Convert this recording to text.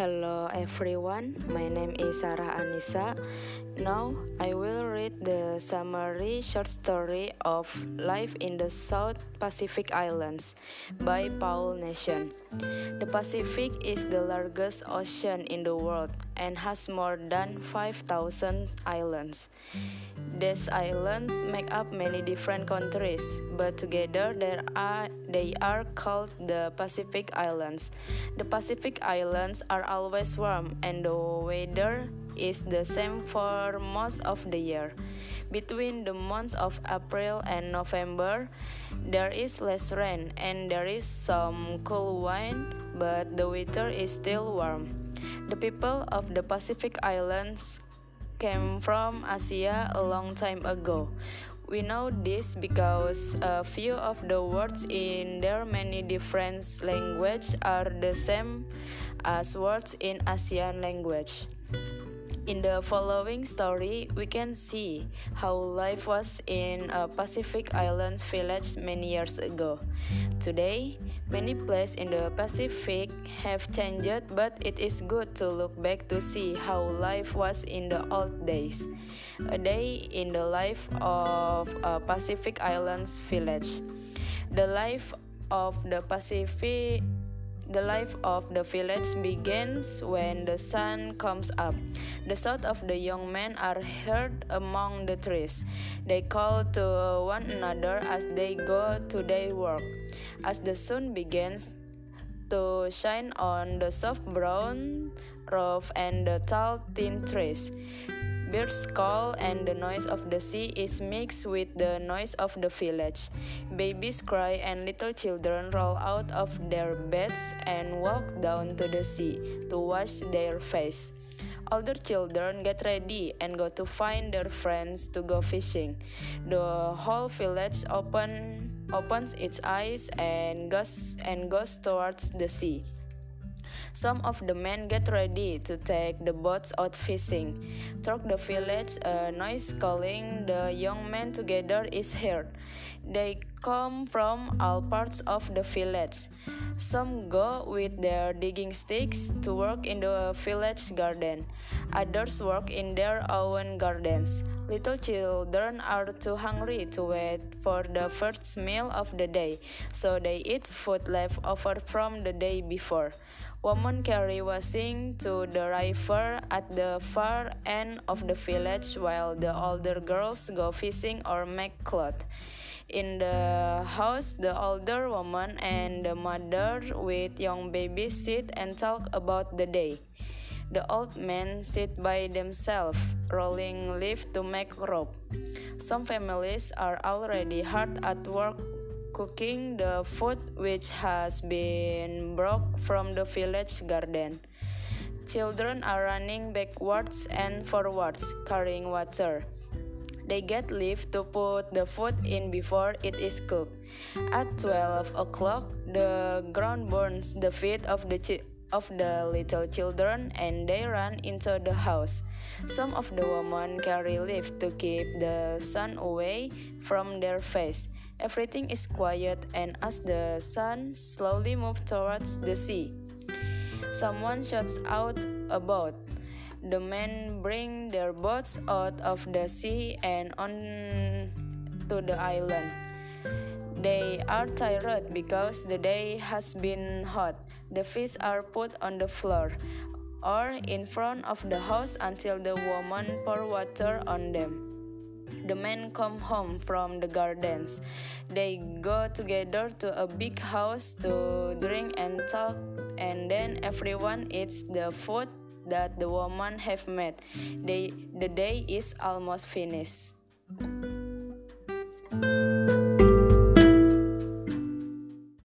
Hello everyone, my name is Sarah Annisa. Now I will read the summary short story of Life in the South Pacific Islands by Paul Nation. The Pacific is the largest ocean in the world and has more than 5,000 islands. These islands make up many different countries, but together they are, they are called the Pacific Islands. The Pacific Islands are always warm and the weather is the same for most of the year. Between the months of April and November, there is less rain and there is some cool wind, but the weather is still warm. The people of the Pacific Islands came from Asia a long time ago. We know this because a few of the words in their many different languages are the same as words in Asian language. In the following story, we can see how life was in a Pacific Islands village many years ago. Today, many places in the Pacific have changed, but it is good to look back to see how life was in the old days. A day in the life of a Pacific Islands village. The life of the Pacific the life of the village begins when the sun comes up. The shouts of the young men are heard among the trees. They call to one another as they go to their work. As the sun begins to shine on the soft brown roof and the tall thin trees, Birds call and the noise of the sea is mixed with the noise of the village. Babies cry and little children roll out of their beds and walk down to the sea to wash their face. Older children get ready and go to find their friends to go fishing. The whole village open, opens its eyes and goes and goes towards the sea. Some of the men get ready to take the boats out fishing. Through the village, a noise calling the young men together is heard. They come from all parts of the village. Some go with their digging sticks to work in the village garden. Others work in their own gardens. Little children are too hungry to wait for the first meal of the day, so they eat food left over from the day before. Women carry washing to the river at the far end of the village while the older girls go fishing or make clothes. In the house, the older woman and the mother with young babies sit and talk about the day. The old men sit by themselves, rolling leaves to make rope. Some families are already hard at work cooking the food which has been brought from the village garden. Children are running backwards and forwards, carrying water. They get leave to put the food in before it is cooked. At 12 o'clock, the ground burns the feet of the of the little children and they run into the house. Some of the women carry leaf to keep the sun away from their face. Everything is quiet, and as the sun slowly moves towards the sea, someone shouts out about. The men bring their boats out of the sea and on to the island. They are tired because the day has been hot. The fish are put on the floor or in front of the house until the woman pour water on them. The men come home from the gardens. They go together to a big house to drink and talk, and then everyone eats the food that the woman have made. They, the day is almost finished.